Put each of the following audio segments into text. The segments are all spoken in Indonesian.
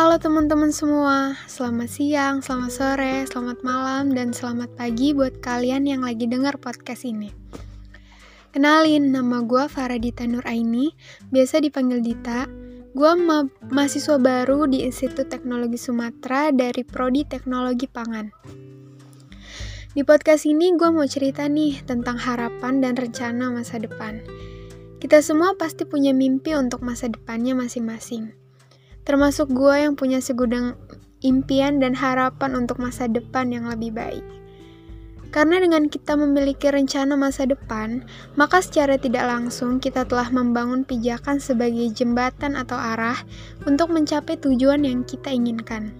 Halo teman-teman semua, selamat siang, selamat sore, selamat malam, dan selamat pagi buat kalian yang lagi dengar podcast ini. Kenalin, nama gue Faradita Nur Aini, biasa dipanggil Dita. Gue ma mahasiswa baru di Institut Teknologi Sumatera dari Prodi Teknologi Pangan. Di podcast ini gue mau cerita nih tentang harapan dan rencana masa depan. Kita semua pasti punya mimpi untuk masa depannya masing-masing termasuk gue yang punya segudang impian dan harapan untuk masa depan yang lebih baik. Karena dengan kita memiliki rencana masa depan, maka secara tidak langsung kita telah membangun pijakan sebagai jembatan atau arah untuk mencapai tujuan yang kita inginkan.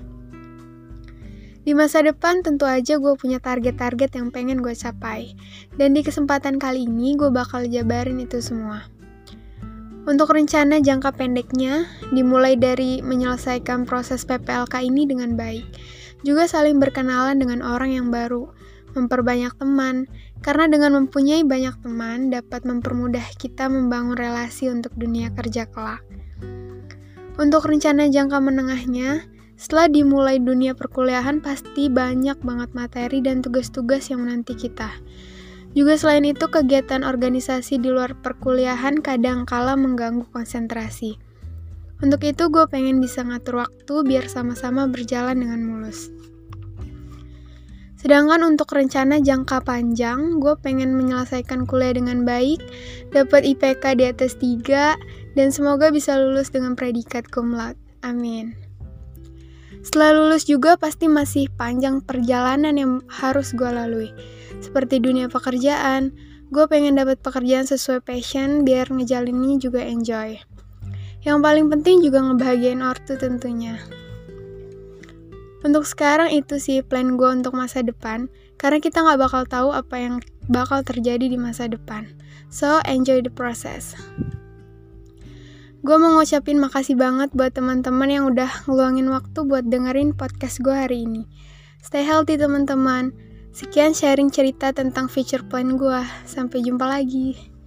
Di masa depan tentu aja gue punya target-target yang pengen gue capai, dan di kesempatan kali ini gue bakal jabarin itu semua. Untuk rencana jangka pendeknya, dimulai dari menyelesaikan proses PPLK ini dengan baik, juga saling berkenalan dengan orang yang baru, memperbanyak teman, karena dengan mempunyai banyak teman dapat mempermudah kita membangun relasi untuk dunia kerja kelak. Untuk rencana jangka menengahnya, setelah dimulai dunia perkuliahan pasti banyak banget materi dan tugas-tugas yang menanti kita. Juga selain itu, kegiatan organisasi di luar perkuliahan kadang kala mengganggu konsentrasi. Untuk itu, gue pengen bisa ngatur waktu biar sama-sama berjalan dengan mulus. Sedangkan untuk rencana jangka panjang, gue pengen menyelesaikan kuliah dengan baik, dapat IPK di atas 3, dan semoga bisa lulus dengan predikat cum laude. Amin. Setelah lulus juga pasti masih panjang perjalanan yang harus gue lalui. Seperti dunia pekerjaan, gue pengen dapat pekerjaan sesuai passion biar ngejalinnya juga enjoy. Yang paling penting juga ngebahagiain ortu tentunya. Untuk sekarang itu sih plan gue untuk masa depan, karena kita nggak bakal tahu apa yang bakal terjadi di masa depan. So, enjoy the process. Gue mau ngucapin makasih banget buat teman-teman yang udah ngeluangin waktu buat dengerin podcast gue hari ini. Stay healthy teman-teman. Sekian sharing cerita tentang future plan gue. Sampai jumpa lagi.